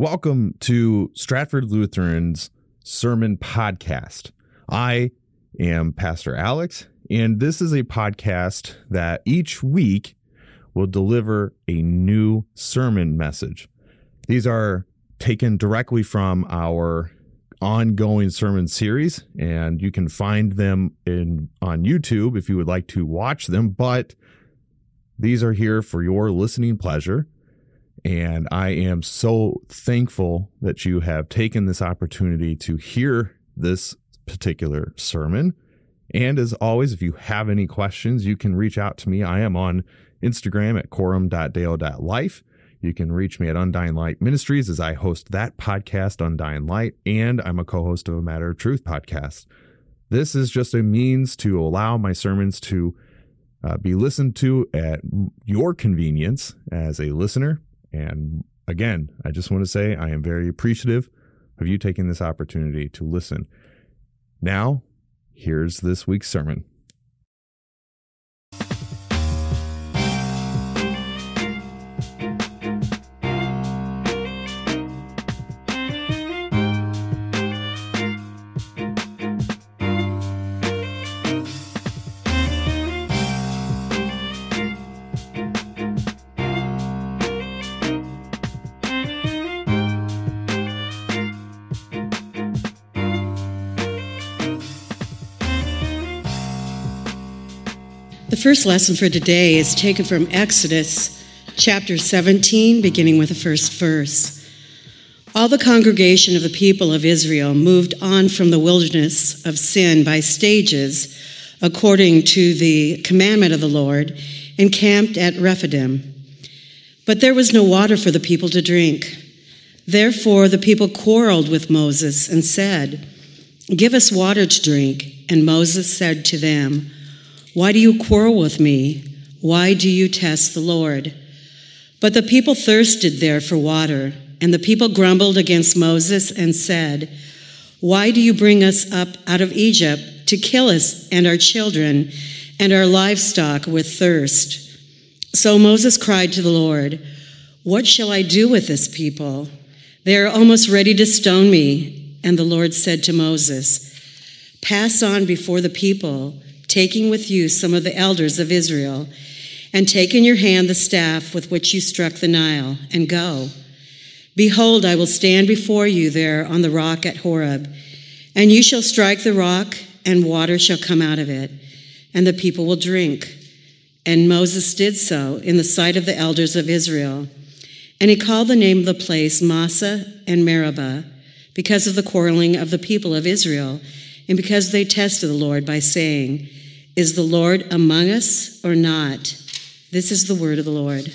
Welcome to Stratford Lutheran's Sermon Podcast. I am Pastor Alex, and this is a podcast that each week will deliver a new sermon message. These are taken directly from our ongoing sermon series, and you can find them in on YouTube if you would like to watch them. But these are here for your listening pleasure. And I am so thankful that you have taken this opportunity to hear this particular sermon. And as always, if you have any questions, you can reach out to me. I am on Instagram at quorum.dale.life. You can reach me at Undying Light Ministries as I host that podcast, Undying Light, and I'm a co host of a Matter of Truth podcast. This is just a means to allow my sermons to uh, be listened to at your convenience as a listener. And again, I just want to say I am very appreciative of you taking this opportunity to listen. Now, here's this week's sermon. The first lesson for today is taken from Exodus chapter 17, beginning with the first verse. All the congregation of the people of Israel moved on from the wilderness of sin by stages, according to the commandment of the Lord, and camped at Rephidim. But there was no water for the people to drink. Therefore, the people quarreled with Moses and said, Give us water to drink. And Moses said to them, why do you quarrel with me? Why do you test the Lord? But the people thirsted there for water, and the people grumbled against Moses and said, Why do you bring us up out of Egypt to kill us and our children and our livestock with thirst? So Moses cried to the Lord, What shall I do with this people? They are almost ready to stone me. And the Lord said to Moses, Pass on before the people taking with you some of the elders of Israel, and take in your hand the staff with which you struck the Nile, and go. Behold, I will stand before you there on the rock at Horeb, and you shall strike the rock, and water shall come out of it, and the people will drink. And Moses did so in the sight of the elders of Israel. And he called the name of the place Massah and Meribah, because of the quarreling of the people of Israel, and because they tested the Lord by saying, is the Lord among us or not? This is the word of the Lord.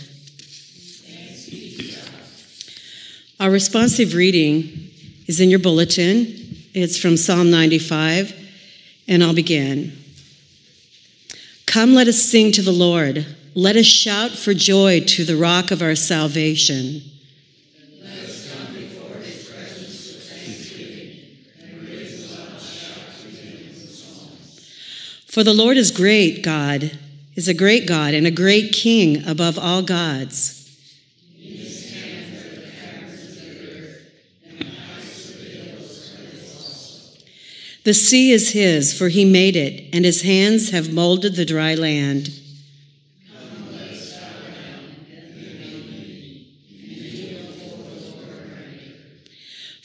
Our responsive reading is in your bulletin. It's from Psalm 95, and I'll begin. Come, let us sing to the Lord. Let us shout for joy to the rock of our salvation. For the Lord is great, God, is a great God and a great King above all gods. The sea is his, for he made it, and his hands have molded the dry land.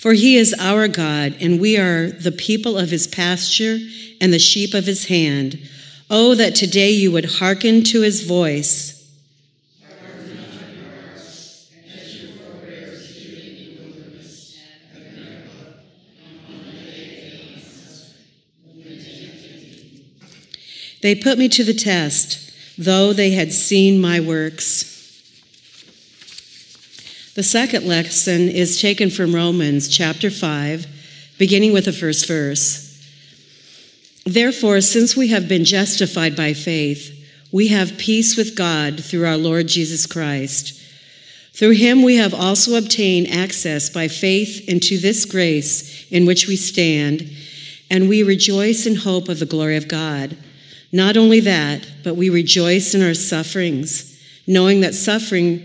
For he is our God, and we are the people of his pasture and the sheep of his hand. Oh, that today you would hearken to his voice. They put me to the test, though they had seen my works. The second lesson is taken from Romans chapter 5, beginning with the first verse. Therefore, since we have been justified by faith, we have peace with God through our Lord Jesus Christ. Through him we have also obtained access by faith into this grace in which we stand, and we rejoice in hope of the glory of God. Not only that, but we rejoice in our sufferings, knowing that suffering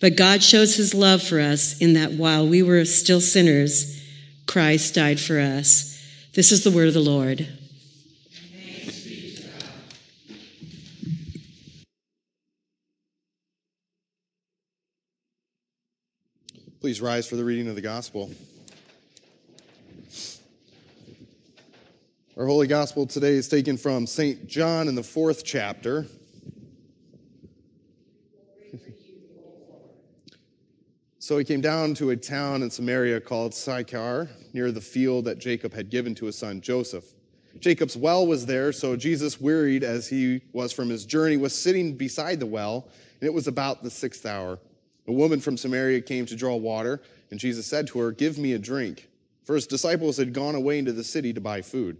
But God shows his love for us in that while we were still sinners, Christ died for us. This is the word of the Lord. Please rise for the reading of the gospel. Our holy gospel today is taken from St. John in the fourth chapter. So he came down to a town in Samaria called Sychar, near the field that Jacob had given to his son Joseph. Jacob's well was there, so Jesus, wearied as he was from his journey, was sitting beside the well, and it was about the sixth hour. A woman from Samaria came to draw water, and Jesus said to her, Give me a drink. For his disciples had gone away into the city to buy food.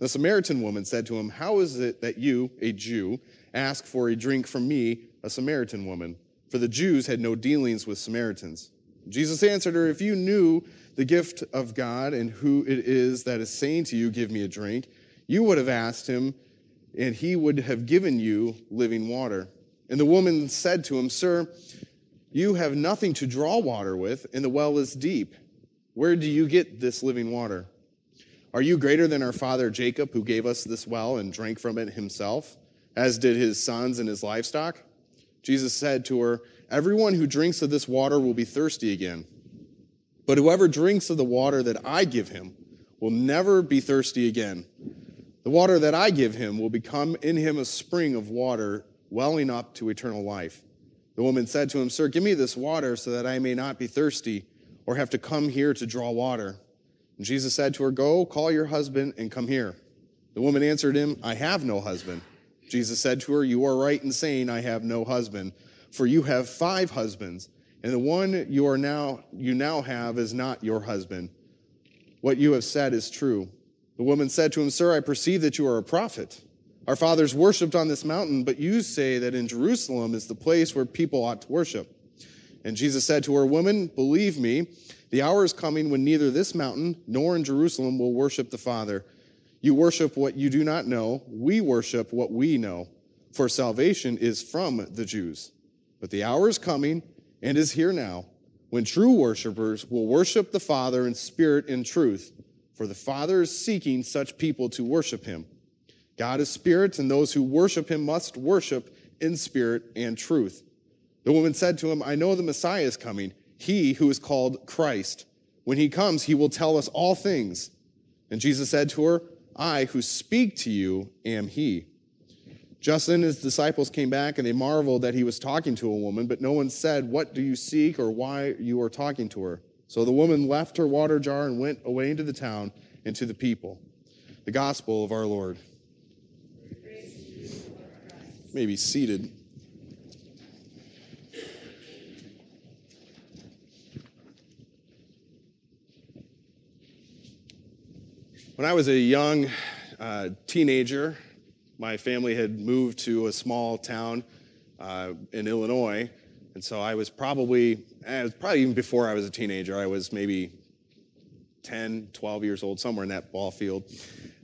The Samaritan woman said to him, How is it that you, a Jew, ask for a drink from me, a Samaritan woman? For the Jews had no dealings with Samaritans. Jesus answered her, If you knew the gift of God and who it is that is saying to you, Give me a drink, you would have asked him, and he would have given you living water. And the woman said to him, Sir, you have nothing to draw water with, and the well is deep. Where do you get this living water? Are you greater than our father Jacob, who gave us this well and drank from it himself, as did his sons and his livestock? Jesus said to her, Everyone who drinks of this water will be thirsty again. But whoever drinks of the water that I give him will never be thirsty again. The water that I give him will become in him a spring of water welling up to eternal life. The woman said to him, Sir, give me this water so that I may not be thirsty or have to come here to draw water. And Jesus said to her, Go, call your husband and come here. The woman answered him, I have no husband. Jesus said to her, You are right in saying, I have no husband, for you have five husbands, and the one you are now you now have is not your husband. What you have said is true. The woman said to him, Sir, I perceive that you are a prophet. Our fathers worshipped on this mountain, but you say that in Jerusalem is the place where people ought to worship. And Jesus said to her, Woman, believe me, the hour is coming when neither this mountain nor in Jerusalem will worship the Father. You worship what you do not know. We worship what we know. For salvation is from the Jews. But the hour is coming and is here now when true worshipers will worship the Father in spirit and truth. For the Father is seeking such people to worship him. God is spirit, and those who worship him must worship in spirit and truth. The woman said to him, I know the Messiah is coming, he who is called Christ. When he comes, he will tell us all things. And Jesus said to her, I who speak to you am he. Just then his disciples came back and they marveled that he was talking to a woman, but no one said, What do you seek or why you are talking to her? So the woman left her water jar and went away into the town and to the people. The gospel of our Lord may be seated. When I was a young uh, teenager, my family had moved to a small town uh, in Illinois, and so I was probably, eh, was probably even before I was a teenager. I was maybe 10, 12 years old, somewhere in that ball field.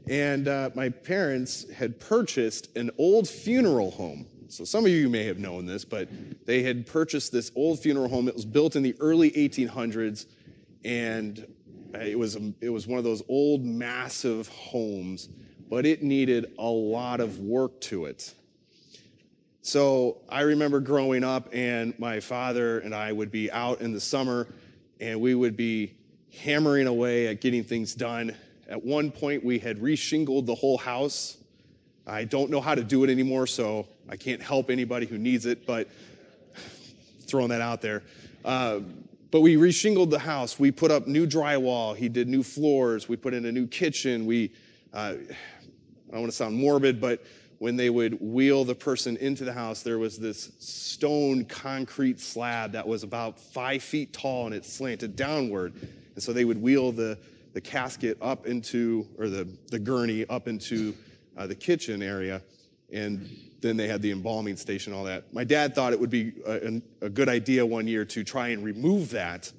And uh, my parents had purchased an old funeral home. So some of you may have known this, but they had purchased this old funeral home. It was built in the early 1800s, and it was, it was one of those old, massive homes, but it needed a lot of work to it. So I remember growing up, and my father and I would be out in the summer, and we would be hammering away at getting things done at one point, we had reshingled the whole house. I don't know how to do it anymore, so I can't help anybody who needs it, but throwing that out there. Uh, but we reshingled the house. We put up new drywall. He did new floors. We put in a new kitchen. We, uh, I don't want to sound morbid, but when they would wheel the person into the house, there was this stone concrete slab that was about five feet tall and it slanted downward. And so they would wheel the, the casket up into, or the, the gurney up into uh, the kitchen area. And then they had the embalming station, all that. My dad thought it would be a, a good idea one year to try and remove that.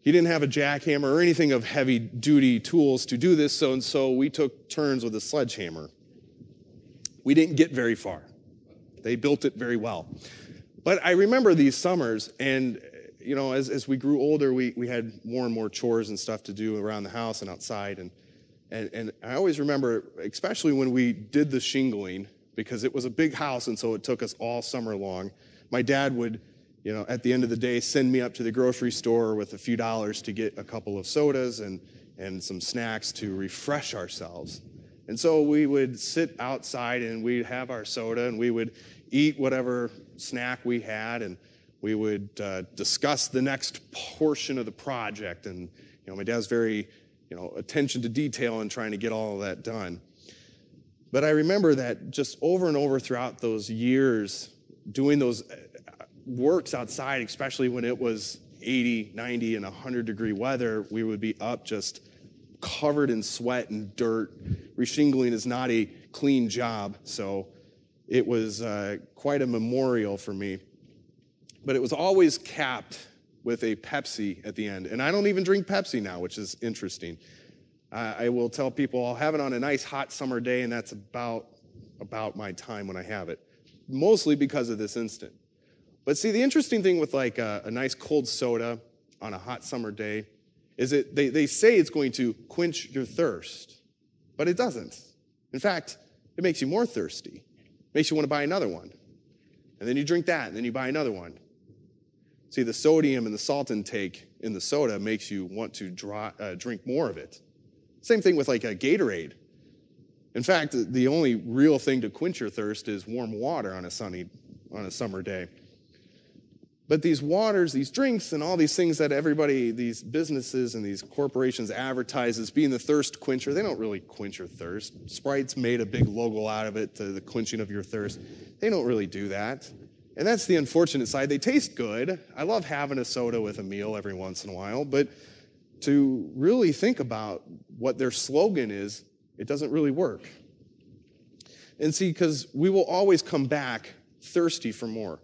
He didn't have a jackhammer or anything of heavy duty tools to do this, so and so we took turns with a sledgehammer. We didn't get very far. They built it very well. But I remember these summers, and you know, as, as we grew older, we, we had more and more chores and stuff to do around the house and outside. And, and, and I always remember, especially when we did the shingling, because it was a big house, and so it took us all summer long. My dad would, you know, at the end of the day, send me up to the grocery store with a few dollars to get a couple of sodas and, and some snacks to refresh ourselves. And so we would sit outside and we'd have our soda and we would eat whatever snack we had and we would uh, discuss the next portion of the project. And, you know, my dad's very, you know, attention to detail and trying to get all of that done. But I remember that just over and over throughout those years, doing those uh, works outside, especially when it was 80, 90, and 100 degree weather, we would be up just covered in sweat and dirt. Reshingling is not a clean job, so it was uh, quite a memorial for me. But it was always capped with a Pepsi at the end. And I don't even drink Pepsi now, which is interesting. I will tell people I'll have it on a nice hot summer day, and that's about, about my time when I have it, mostly because of this instant. But see, the interesting thing with like a, a nice cold soda on a hot summer day is that they, they say it's going to quench your thirst, but it doesn't. In fact, it makes you more thirsty. It makes you want to buy another one. And then you drink that, and then you buy another one. See, the sodium and the salt intake in the soda makes you want to uh, drink more of it. Same thing with like a Gatorade. In fact, the only real thing to quench your thirst is warm water on a sunny, on a summer day. But these waters, these drinks, and all these things that everybody, these businesses and these corporations advertise as being the thirst quencher, they don't really quench your thirst. Sprite's made a big logo out of it, to the quenching of your thirst. They don't really do that. And that's the unfortunate side. They taste good. I love having a soda with a meal every once in a while, but to really think about what their slogan is, it doesn't really work. And see, because we will always come back thirsty for more.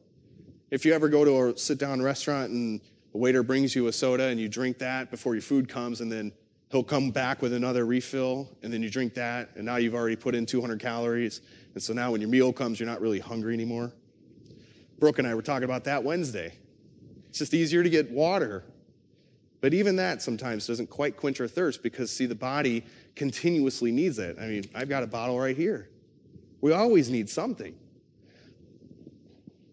If you ever go to a sit down restaurant and the waiter brings you a soda and you drink that before your food comes, and then he'll come back with another refill, and then you drink that, and now you've already put in 200 calories. And so now when your meal comes, you're not really hungry anymore. Brooke and I were talking about that Wednesday. It's just easier to get water. But even that sometimes doesn't quite quench our thirst because, see, the body continuously needs it. I mean, I've got a bottle right here. We always need something.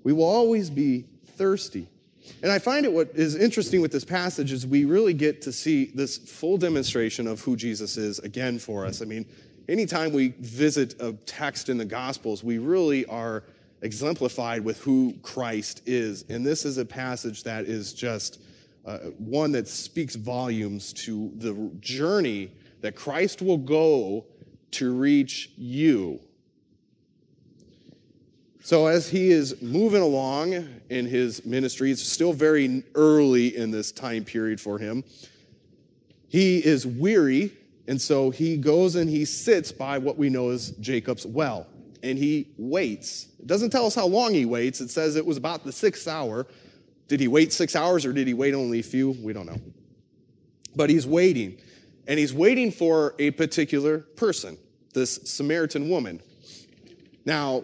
We will always be thirsty. And I find it what is interesting with this passage is we really get to see this full demonstration of who Jesus is again for us. I mean, anytime we visit a text in the Gospels, we really are exemplified with who Christ is. And this is a passage that is just uh, one that speaks volumes to the journey that Christ will go to reach you so, as he is moving along in his ministry, it's still very early in this time period for him. He is weary, and so he goes and he sits by what we know as Jacob's well, and he waits. It doesn't tell us how long he waits, it says it was about the sixth hour. Did he wait six hours or did he wait only a few? We don't know. But he's waiting, and he's waiting for a particular person, this Samaritan woman. Now,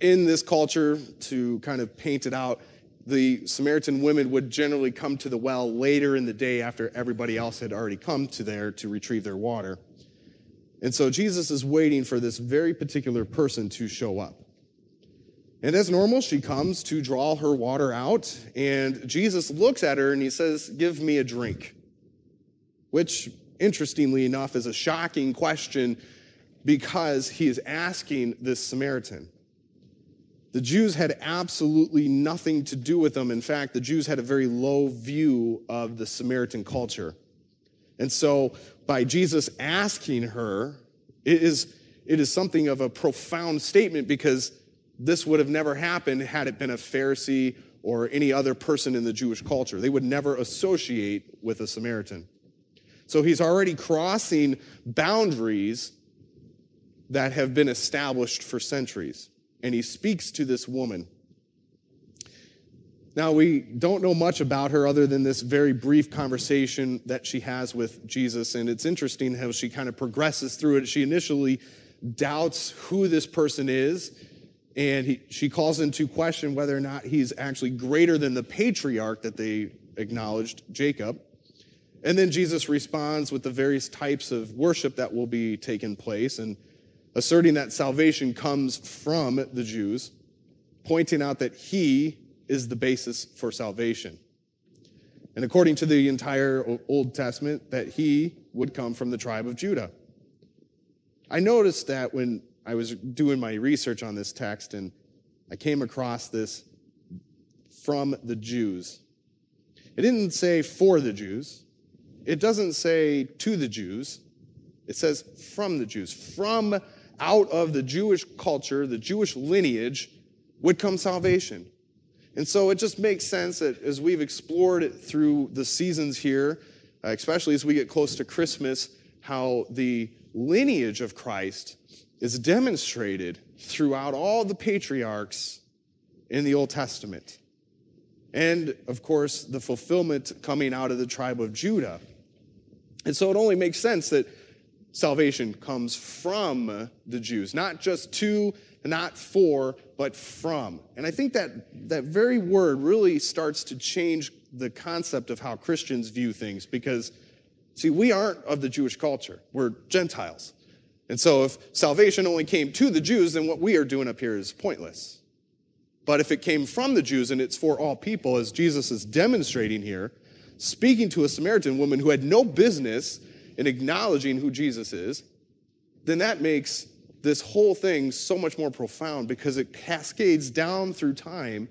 in this culture, to kind of paint it out, the Samaritan women would generally come to the well later in the day after everybody else had already come to there to retrieve their water. And so Jesus is waiting for this very particular person to show up. And as normal, she comes to draw her water out, and Jesus looks at her and he says, Give me a drink. Which, interestingly enough, is a shocking question because he is asking this Samaritan. The Jews had absolutely nothing to do with them. In fact, the Jews had a very low view of the Samaritan culture. And so, by Jesus asking her, it is it is something of a profound statement because this would have never happened had it been a Pharisee or any other person in the Jewish culture. They would never associate with a Samaritan. So he's already crossing boundaries that have been established for centuries. And he speaks to this woman. Now, we don't know much about her other than this very brief conversation that she has with Jesus. And it's interesting how she kind of progresses through it. She initially doubts who this person is, and he, she calls into question whether or not he's actually greater than the patriarch that they acknowledged, Jacob. And then Jesus responds with the various types of worship that will be taking place and asserting that salvation comes from the Jews, pointing out that he is the basis for salvation. And according to the entire Old Testament, that he would come from the tribe of Judah. I noticed that when I was doing my research on this text and I came across this from the Jews. It didn't say for the Jews, it doesn't say to the Jews, it says from the Jews. From out of the Jewish culture, the Jewish lineage, would come salvation. And so it just makes sense that as we've explored it through the seasons here, uh, especially as we get close to Christmas, how the lineage of Christ is demonstrated throughout all the patriarchs in the Old Testament. And of course, the fulfillment coming out of the tribe of Judah. And so it only makes sense that salvation comes from the Jews, not just to, not for, but from. And I think that that very word really starts to change the concept of how Christians view things because, see, we aren't of the Jewish culture, we're Gentiles. And so if salvation only came to the Jews, then what we are doing up here is pointless. But if it came from the Jews and it's for all people, as Jesus is demonstrating here, speaking to a Samaritan woman who had no business in acknowledging who Jesus is, then that makes this whole thing so much more profound because it cascades down through time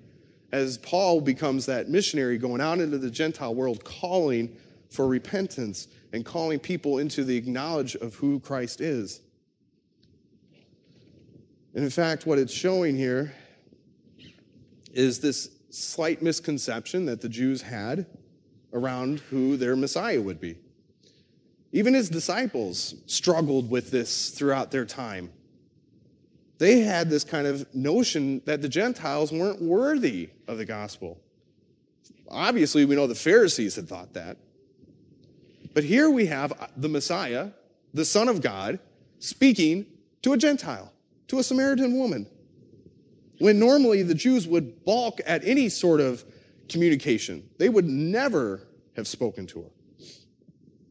as Paul becomes that missionary going out into the Gentile world calling for repentance and calling people into the knowledge of who Christ is. And in fact, what it's showing here is this slight misconception that the Jews had around who their Messiah would be. Even his disciples struggled with this throughout their time. They had this kind of notion that the Gentiles weren't worthy of the gospel. Obviously, we know the Pharisees had thought that. But here we have the Messiah, the Son of God, speaking to a Gentile to a Samaritan woman. When normally the Jews would balk at any sort of communication, they would never have spoken to her.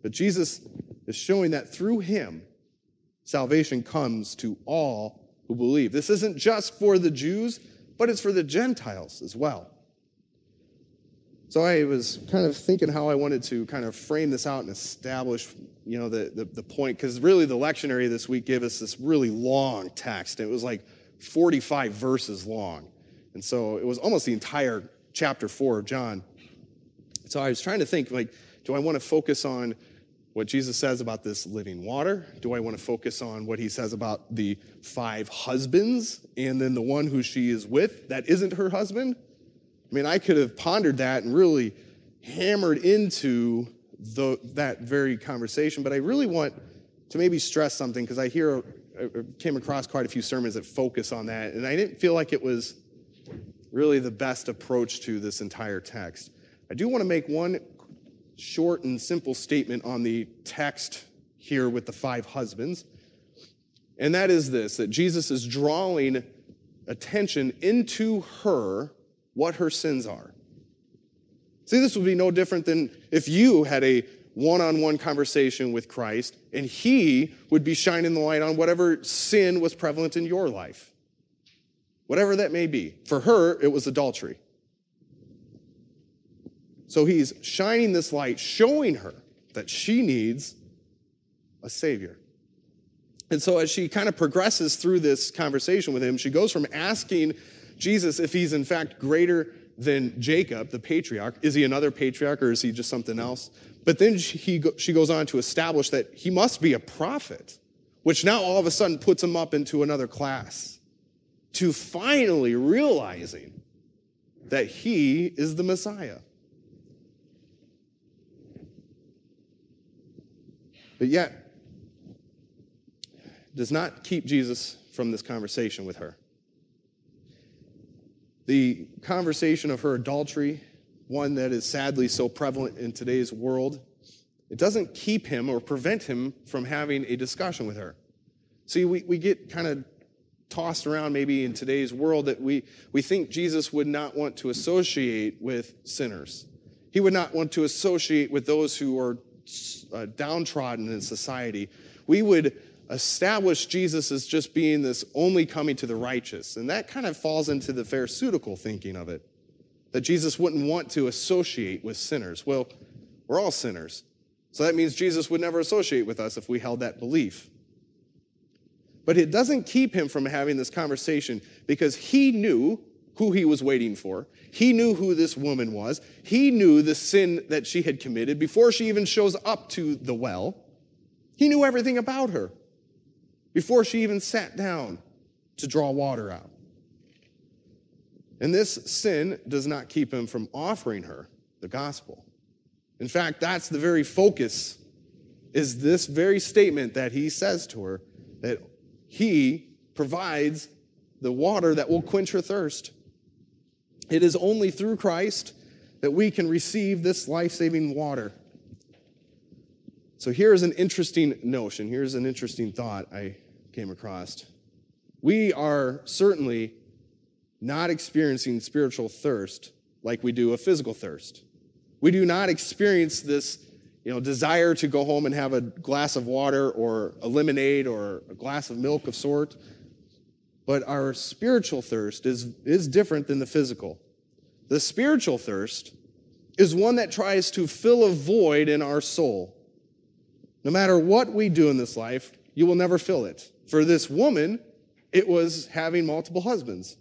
But Jesus is showing that through him, salvation comes to all who believe. This isn't just for the Jews, but it's for the Gentiles as well. So I was kind of thinking how I wanted to kind of frame this out and establish you know, the, the, the point, because really the lectionary this week gave us this really long text. It was like 45 verses long. And so it was almost the entire chapter four of John. So I was trying to think, like, do I want to focus on what Jesus says about this living water? Do I want to focus on what he says about the five husbands and then the one who she is with that isn't her husband? I mean, I could have pondered that and really hammered into the, that very conversation, but I really want to maybe stress something because I hear, I came across quite a few sermons that focus on that, and I didn't feel like it was really the best approach to this entire text. I do want to make one short and simple statement on the text here with the five husbands, and that is this that Jesus is drawing attention into her what her sins are. See, this would be no different than if you had a one on one conversation with Christ and he would be shining the light on whatever sin was prevalent in your life. Whatever that may be. For her, it was adultery. So he's shining this light, showing her that she needs a Savior. And so as she kind of progresses through this conversation with him, she goes from asking Jesus if he's in fact greater than Jacob, the patriarch. Is he another patriarch or is he just something else? But then he, she goes on to establish that he must be a prophet which now all of a sudden puts him up into another class, to finally realizing that he is the Messiah. But yet, does not keep Jesus from this conversation with her. The conversation of her adultery, one that is sadly so prevalent in today's world, it doesn't keep him or prevent him from having a discussion with her. See, we, we get kind of tossed around maybe in today's world that we, we think Jesus would not want to associate with sinners. He would not want to associate with those who are uh, downtrodden in society. We would establish Jesus as just being this only coming to the righteous. And that kind of falls into the Pharisaical thinking of it, that Jesus wouldn't want to associate with sinners. Well, we're all sinners. So that means Jesus would never associate with us if we held that belief. But it doesn't keep him from having this conversation because he knew who he was waiting for. He knew who this woman was. He knew the sin that she had committed before she even shows up to the well. He knew everything about her before she even sat down to draw water out. And this sin does not keep him from offering her the gospel. In fact, that's the very focus is this very statement that he says to her that he provides the water that will quench her thirst. It is only through Christ that we can receive this life saving water. So here's an interesting notion. Here's an interesting thought I came across. We are certainly not experiencing spiritual thirst like we do a physical thirst. We do not experience this you know, desire to go home and have a glass of water or a lemonade or a glass of milk of sort. But our spiritual thirst is, is different than the physical. The spiritual thirst is one that tries to fill a void in our soul. No matter what we do in this life, you will never fill it. For this woman, it was having multiple husbands.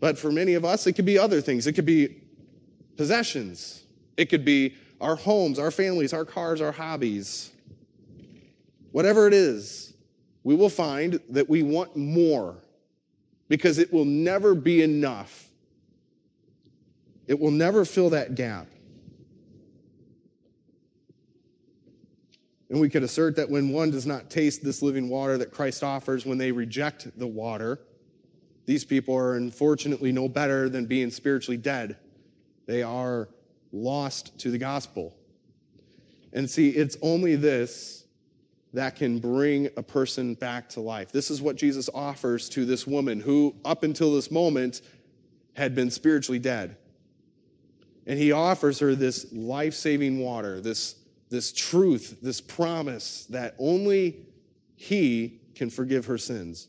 But for many of us, it could be other things. It could be possessions, it could be our homes, our families, our cars, our hobbies. Whatever it is, we will find that we want more because it will never be enough. It will never fill that gap. And we could assert that when one does not taste this living water that Christ offers, when they reject the water, these people are unfortunately no better than being spiritually dead. They are lost to the gospel. And see, it's only this that can bring a person back to life. This is what Jesus offers to this woman who, up until this moment, had been spiritually dead. And he offers her this life saving water, this this truth, this promise that only He can forgive her sins.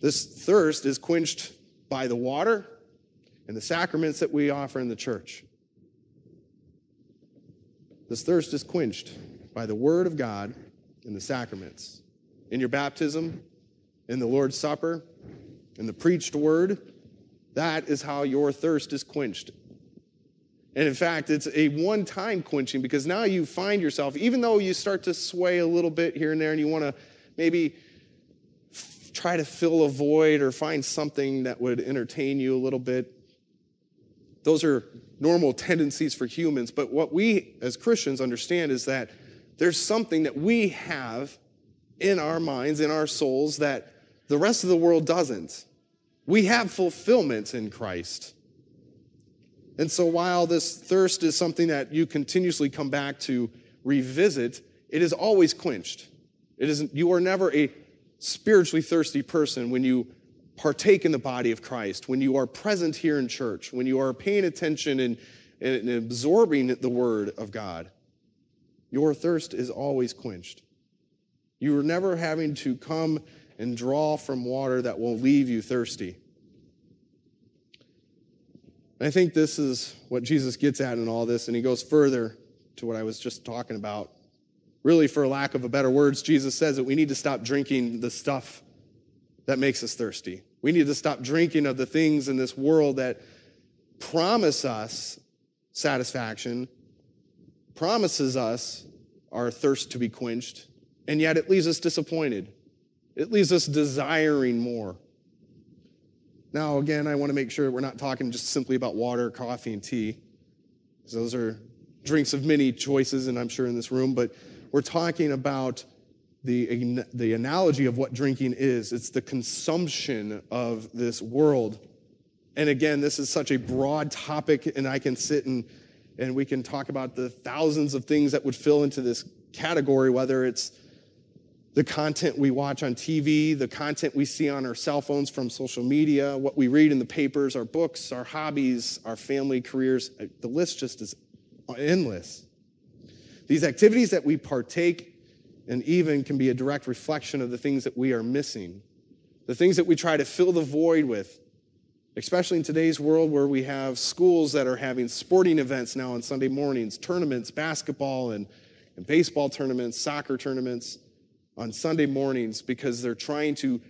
This thirst is quenched by the water and the sacraments that we offer in the church. This thirst is quenched by the Word of God and the sacraments. In your baptism, in the Lord's Supper, in the preached Word, that is how your thirst is quenched. And in fact, it's a one time quenching because now you find yourself, even though you start to sway a little bit here and there and you want to maybe f- try to fill a void or find something that would entertain you a little bit, those are normal tendencies for humans. But what we as Christians understand is that there's something that we have in our minds, in our souls, that the rest of the world doesn't. We have fulfillment in Christ. And so while this thirst is something that you continuously come back to revisit, it is always quenched. It isn't, you are never a spiritually thirsty person when you partake in the body of Christ, when you are present here in church, when you are paying attention and, and absorbing the word of God. Your thirst is always quenched. You are never having to come and draw from water that will leave you thirsty. I think this is what Jesus gets at in all this, and he goes further to what I was just talking about. Really, for lack of a better words, Jesus says that we need to stop drinking the stuff that makes us thirsty. We need to stop drinking of the things in this world that promise us satisfaction, promises us our thirst to be quenched, and yet it leaves us disappointed. It leaves us desiring more. Now, again, I want to make sure we're not talking just simply about water, coffee, and tea, because those are drinks of many choices, and I'm sure in this room, but we're talking about the, the analogy of what drinking is it's the consumption of this world. And again, this is such a broad topic, and I can sit and, and we can talk about the thousands of things that would fill into this category, whether it's the content we watch on TV, the content we see on our cell phones from social media, what we read in the papers, our books, our hobbies, our family careers. Uh, the list just is endless. These activities that we partake and even can be a direct reflection of the things that we are missing, the things that we try to fill the void with, especially in today's world where we have schools that are having sporting events now on Sunday mornings, tournaments, basketball and, and baseball tournaments, soccer tournaments on Sunday mornings because they're trying to,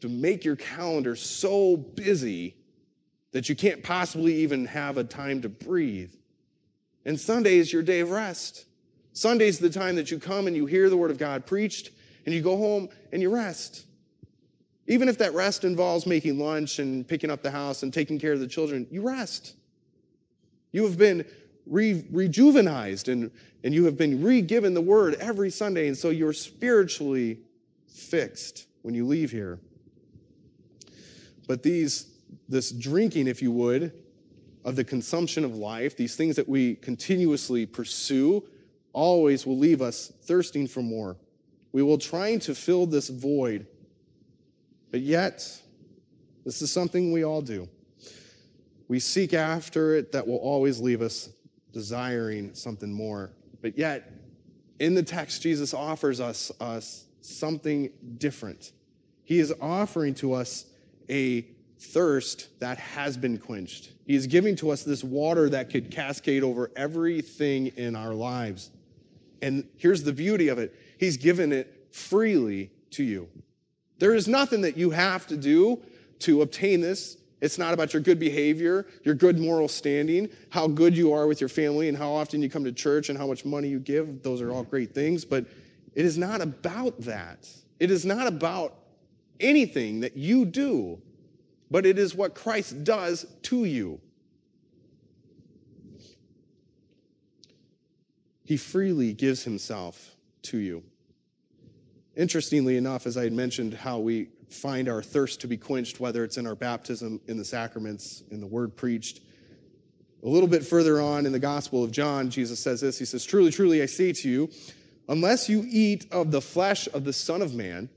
to make your calendar so busy that you can't possibly even have a time to breathe. And Sunday is your day of rest. Sunday's the time that you come and you hear the word of God preached and you go home and you rest. Even if that rest involves making lunch and picking up the house and taking care of the children, you rest. You have been re- rejuvenized and, and you have been re given the word every Sunday, and so you're spiritually fixed when you leave here. But these, this drinking, if you would, of the consumption of life, these things that we continuously pursue, always will leave us thirsting for more. We will trying to fill this void. But yet, this is something we all do. We seek after it that will always leave us desiring something more. But yet, in the text, Jesus offers us, us something different. He is offering to us a thirst that has been quenched. He is giving to us this water that could cascade over everything in our lives. And here's the beauty of it He's given it freely to you. There is nothing that you have to do to obtain this. It's not about your good behavior, your good moral standing, how good you are with your family, and how often you come to church and how much money you give. Those are all great things, but it is not about that. It is not about anything that you do, but it is what Christ does to you. He freely gives himself to you. Interestingly enough, as I had mentioned, how we find our thirst to be quenched, whether it's in our baptism, in the sacraments, in the word preached. A little bit further on in the Gospel of John, Jesus says this He says, Truly, truly, I say to you, unless you eat of the flesh of the Son of Man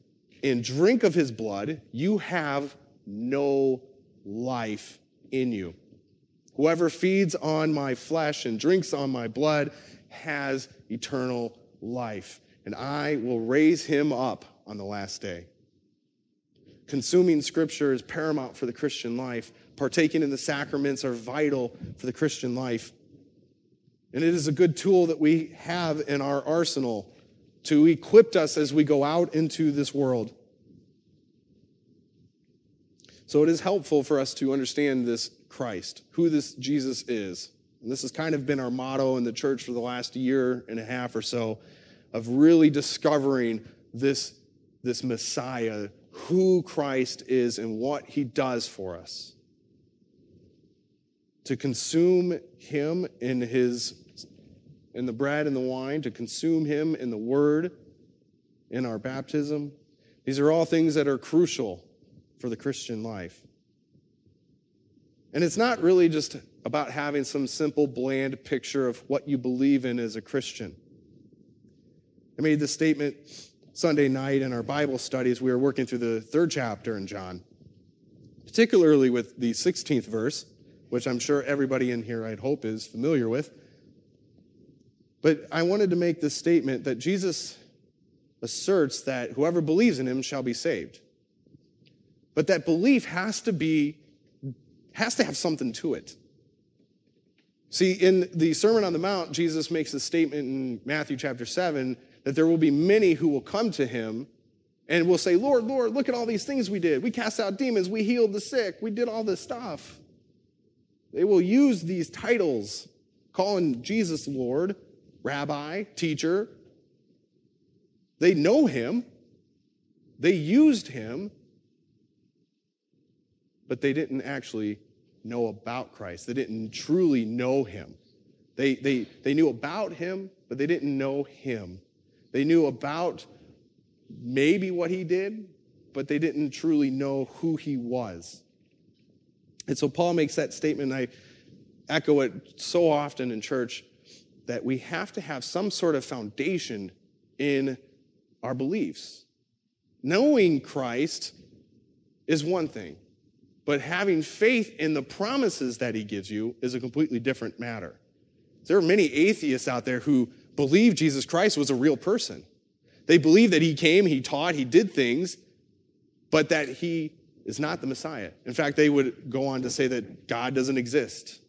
and drink of his blood, you have no life in you. Whoever feeds on my flesh and drinks on my blood has eternal life, and I will raise him up on the last day. Consuming scripture is paramount for the Christian life. Partaking in the sacraments are vital for the Christian life. And it is a good tool that we have in our arsenal to equip us as we go out into this world. So it is helpful for us to understand this Christ, who this Jesus is. And this has kind of been our motto in the church for the last year and a half or so of really discovering this, this Messiah, who Christ is and what he does for us. To consume him in his in the bread and the wine, to consume him in the word, in our baptism. These are all things that are crucial for the Christian life. And it's not really just about having some simple, bland picture of what you believe in as a Christian. I made this statement Sunday night in our Bible studies. We were working through the third chapter in John, particularly with the 16th verse, which I'm sure everybody in here, I'd hope, is familiar with. But I wanted to make this statement that Jesus asserts that whoever believes in him shall be saved. But that belief has to be has to have something to it. See, in the Sermon on the Mount, Jesus makes a statement in Matthew chapter 7 that there will be many who will come to him and will say, Lord, Lord, look at all these things we did. We cast out demons, we healed the sick, we did all this stuff. They will use these titles, calling Jesus Lord, rabbi, teacher. They know him, they used him, but they didn't actually know about Christ. They didn't truly know him. They, they, they knew about him, but they didn't know him. They knew about maybe what he did, but they didn't truly know who he was. And so Paul makes that statement, I echo it so often in church, that we have to have some sort of foundation in our beliefs. Knowing Christ is one thing, but having faith in the promises that he gives you is a completely different matter. There are many atheists out there who believe Jesus Christ was a real person. They believed that he came, he taught, he did things, but that he is not the Messiah. In fact, they would go on to say that God doesn't exist.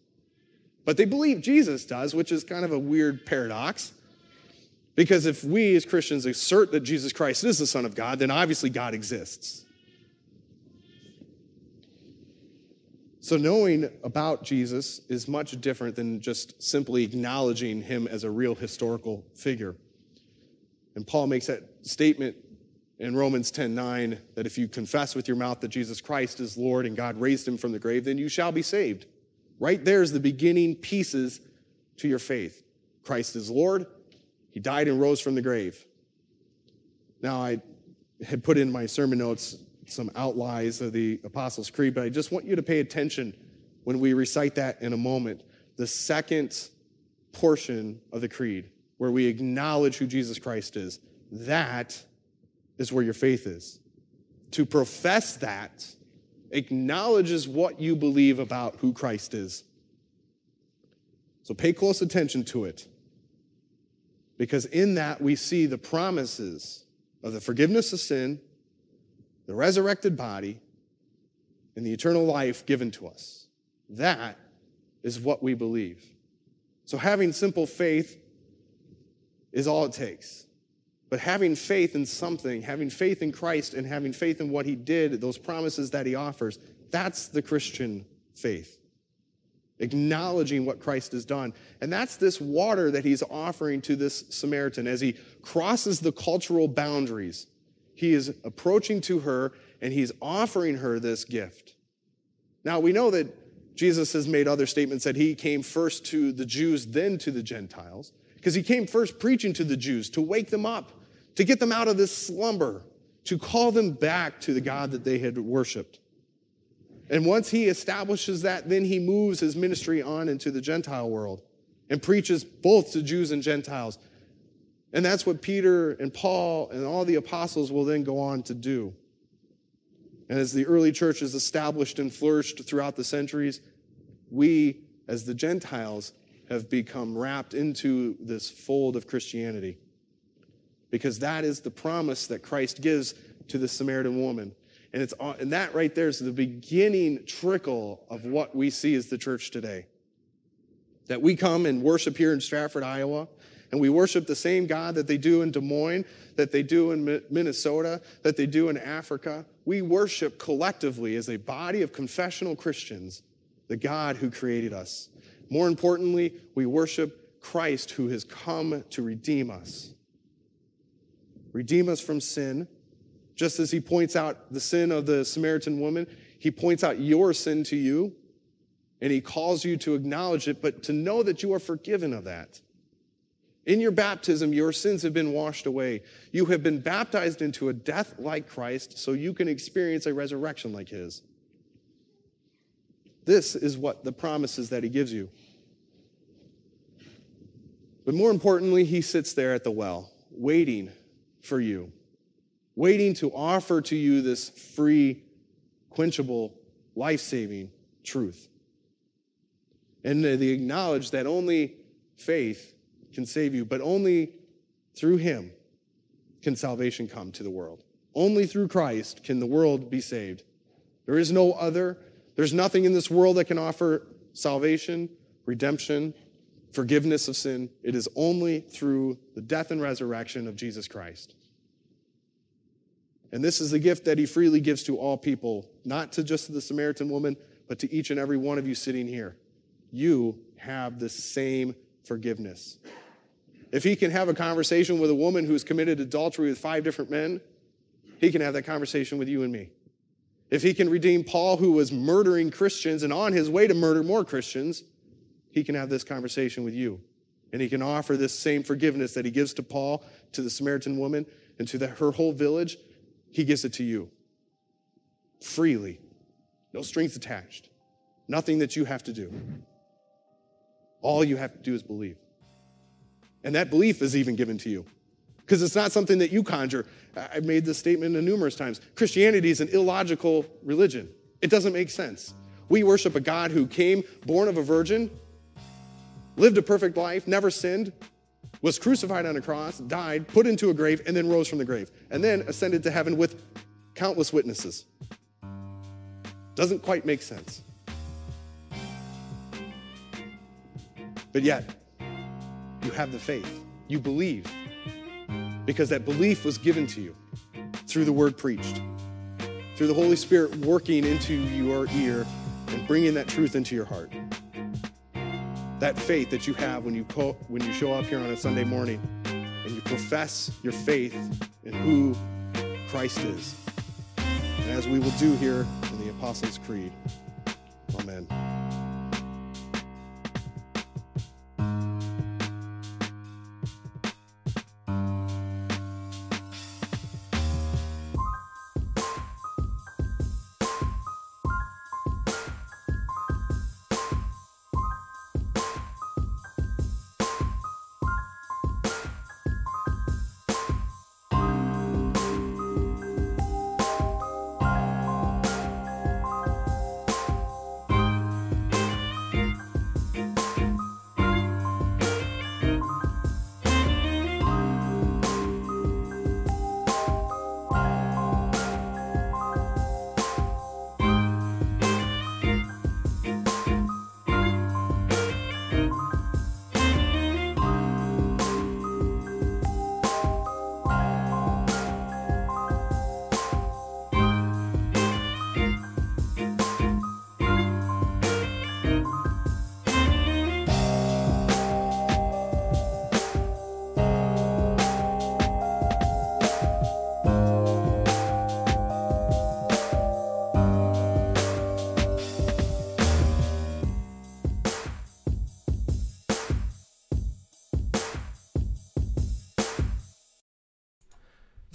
But they believe Jesus does, which is kind of a weird paradox. Because if we as Christians assert that Jesus Christ is the Son of God, then obviously God exists. So, knowing about Jesus is much different than just simply acknowledging him as a real historical figure. And Paul makes that statement in Romans 10 9 that if you confess with your mouth that Jesus Christ is Lord and God raised him from the grave, then you shall be saved. Right there is the beginning pieces to your faith. Christ is Lord, he died and rose from the grave. Now, I had put in my sermon notes some outlines of the Apostles' Creed, but I just want you to pay attention when we recite that in a moment. The second portion of the Creed, where we acknowledge who Jesus Christ is, that is where your faith is. To profess that acknowledges what you believe about who Christ is. So pay close attention to it. Because in that we see the promises of the forgiveness of sin, the resurrected body, and the eternal life given to us. That is what we believe. So having simple faith is all it takes. But having faith in something, having faith in Christ, and having faith in what he did, those promises that he offers, that's the Christian faith acknowledging what Christ has done. And that's this water that he's offering to this Samaritan as he crosses the cultural boundaries. He is approaching to her and he's offering her this gift. Now, we know that Jesus has made other statements that he came first to the Jews, then to the Gentiles, because he came first preaching to the Jews to wake them up, to get them out of this slumber, to call them back to the God that they had worshiped. And once he establishes that, then he moves his ministry on into the Gentile world and preaches both to Jews and Gentiles. And that's what Peter and Paul and all the apostles will then go on to do. And as the early church is established and flourished throughout the centuries, we, as the Gentiles, have become wrapped into this fold of Christianity. Because that is the promise that Christ gives to the Samaritan woman. And, it's, uh, and that right there is the beginning trickle of what we see as the church today. That we come and worship here in Stratford, Iowa, and we worship the same God that they do in Des Moines, that they do in Minnesota, that they do in Africa. We worship collectively as a body of confessional Christians the God who created us. More importantly, we worship Christ who has come to redeem us. Redeem us from sin just as he points out the sin of the Samaritan woman, he points out your sin to you and he calls you to acknowledge it, but to know that you are forgiven of that. In your baptism, your sins have been washed away. You have been baptized into a death like Christ so you can experience a resurrection like his. This is what the promises that he gives you. But more importantly, he sits there at the well, waiting for you waiting to offer to you this free, quenchable, life saving truth. And they acknowledge that only faith can save you, but only through Him can salvation come to the world. Only through Christ can the world be saved. There is no other. There's nothing in this world that can offer salvation, redemption, forgiveness of sin. It is only through the death and resurrection of Jesus Christ. And this is the gift that he freely gives to all people, not to just the Samaritan woman, but to each and every one of you sitting here. You have the same forgiveness. If he can have a conversation with a woman who's committed adultery with five different men, he can have that conversation with you and me. If he can redeem Paul, who was murdering Christians and on his way to murder more Christians, he can have this conversation with you. And he can offer this same forgiveness that he gives to Paul, to the Samaritan woman, and to the, her whole village. He gives it to you freely, no strings attached, nothing that you have to do. All you have to do is believe. And that belief is even given to you because it's not something that you conjure. I've made this statement numerous times. Christianity is an illogical religion, it doesn't make sense. We worship a God who came, born of a virgin, lived a perfect life, never sinned, was crucified on a cross, died, put into a grave, and then rose from the grave, and then ascended to heaven with countless witnesses. Doesn't quite make sense. But yet, you have the faith. You believe because that belief was given to you through the word preached, through the Holy Spirit working into your ear and bringing that truth into your heart. That faith that you have when you, co- when you show up here on a Sunday morning and you profess your faith in who Christ is. And as we will do here in the Apostles' Creed. Amen.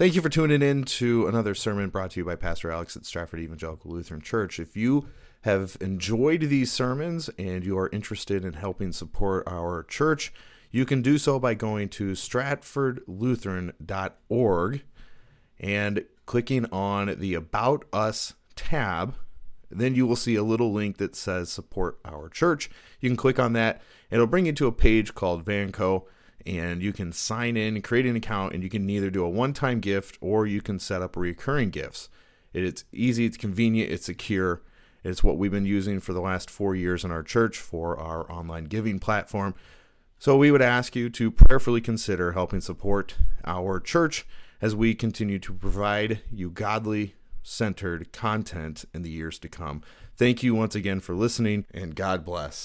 Thank you for tuning in to another sermon brought to you by Pastor Alex at Stratford Evangelical Lutheran Church. If you have enjoyed these sermons and you are interested in helping support our church, you can do so by going to stratfordlutheran.org and clicking on the About Us tab. Then you will see a little link that says Support Our Church. You can click on that, it'll bring you to a page called Vanco and you can sign in, create an account, and you can either do a one time gift or you can set up recurring gifts. It's easy, it's convenient, it's secure. It's what we've been using for the last four years in our church for our online giving platform. So we would ask you to prayerfully consider helping support our church as we continue to provide you godly centered content in the years to come. Thank you once again for listening, and God bless.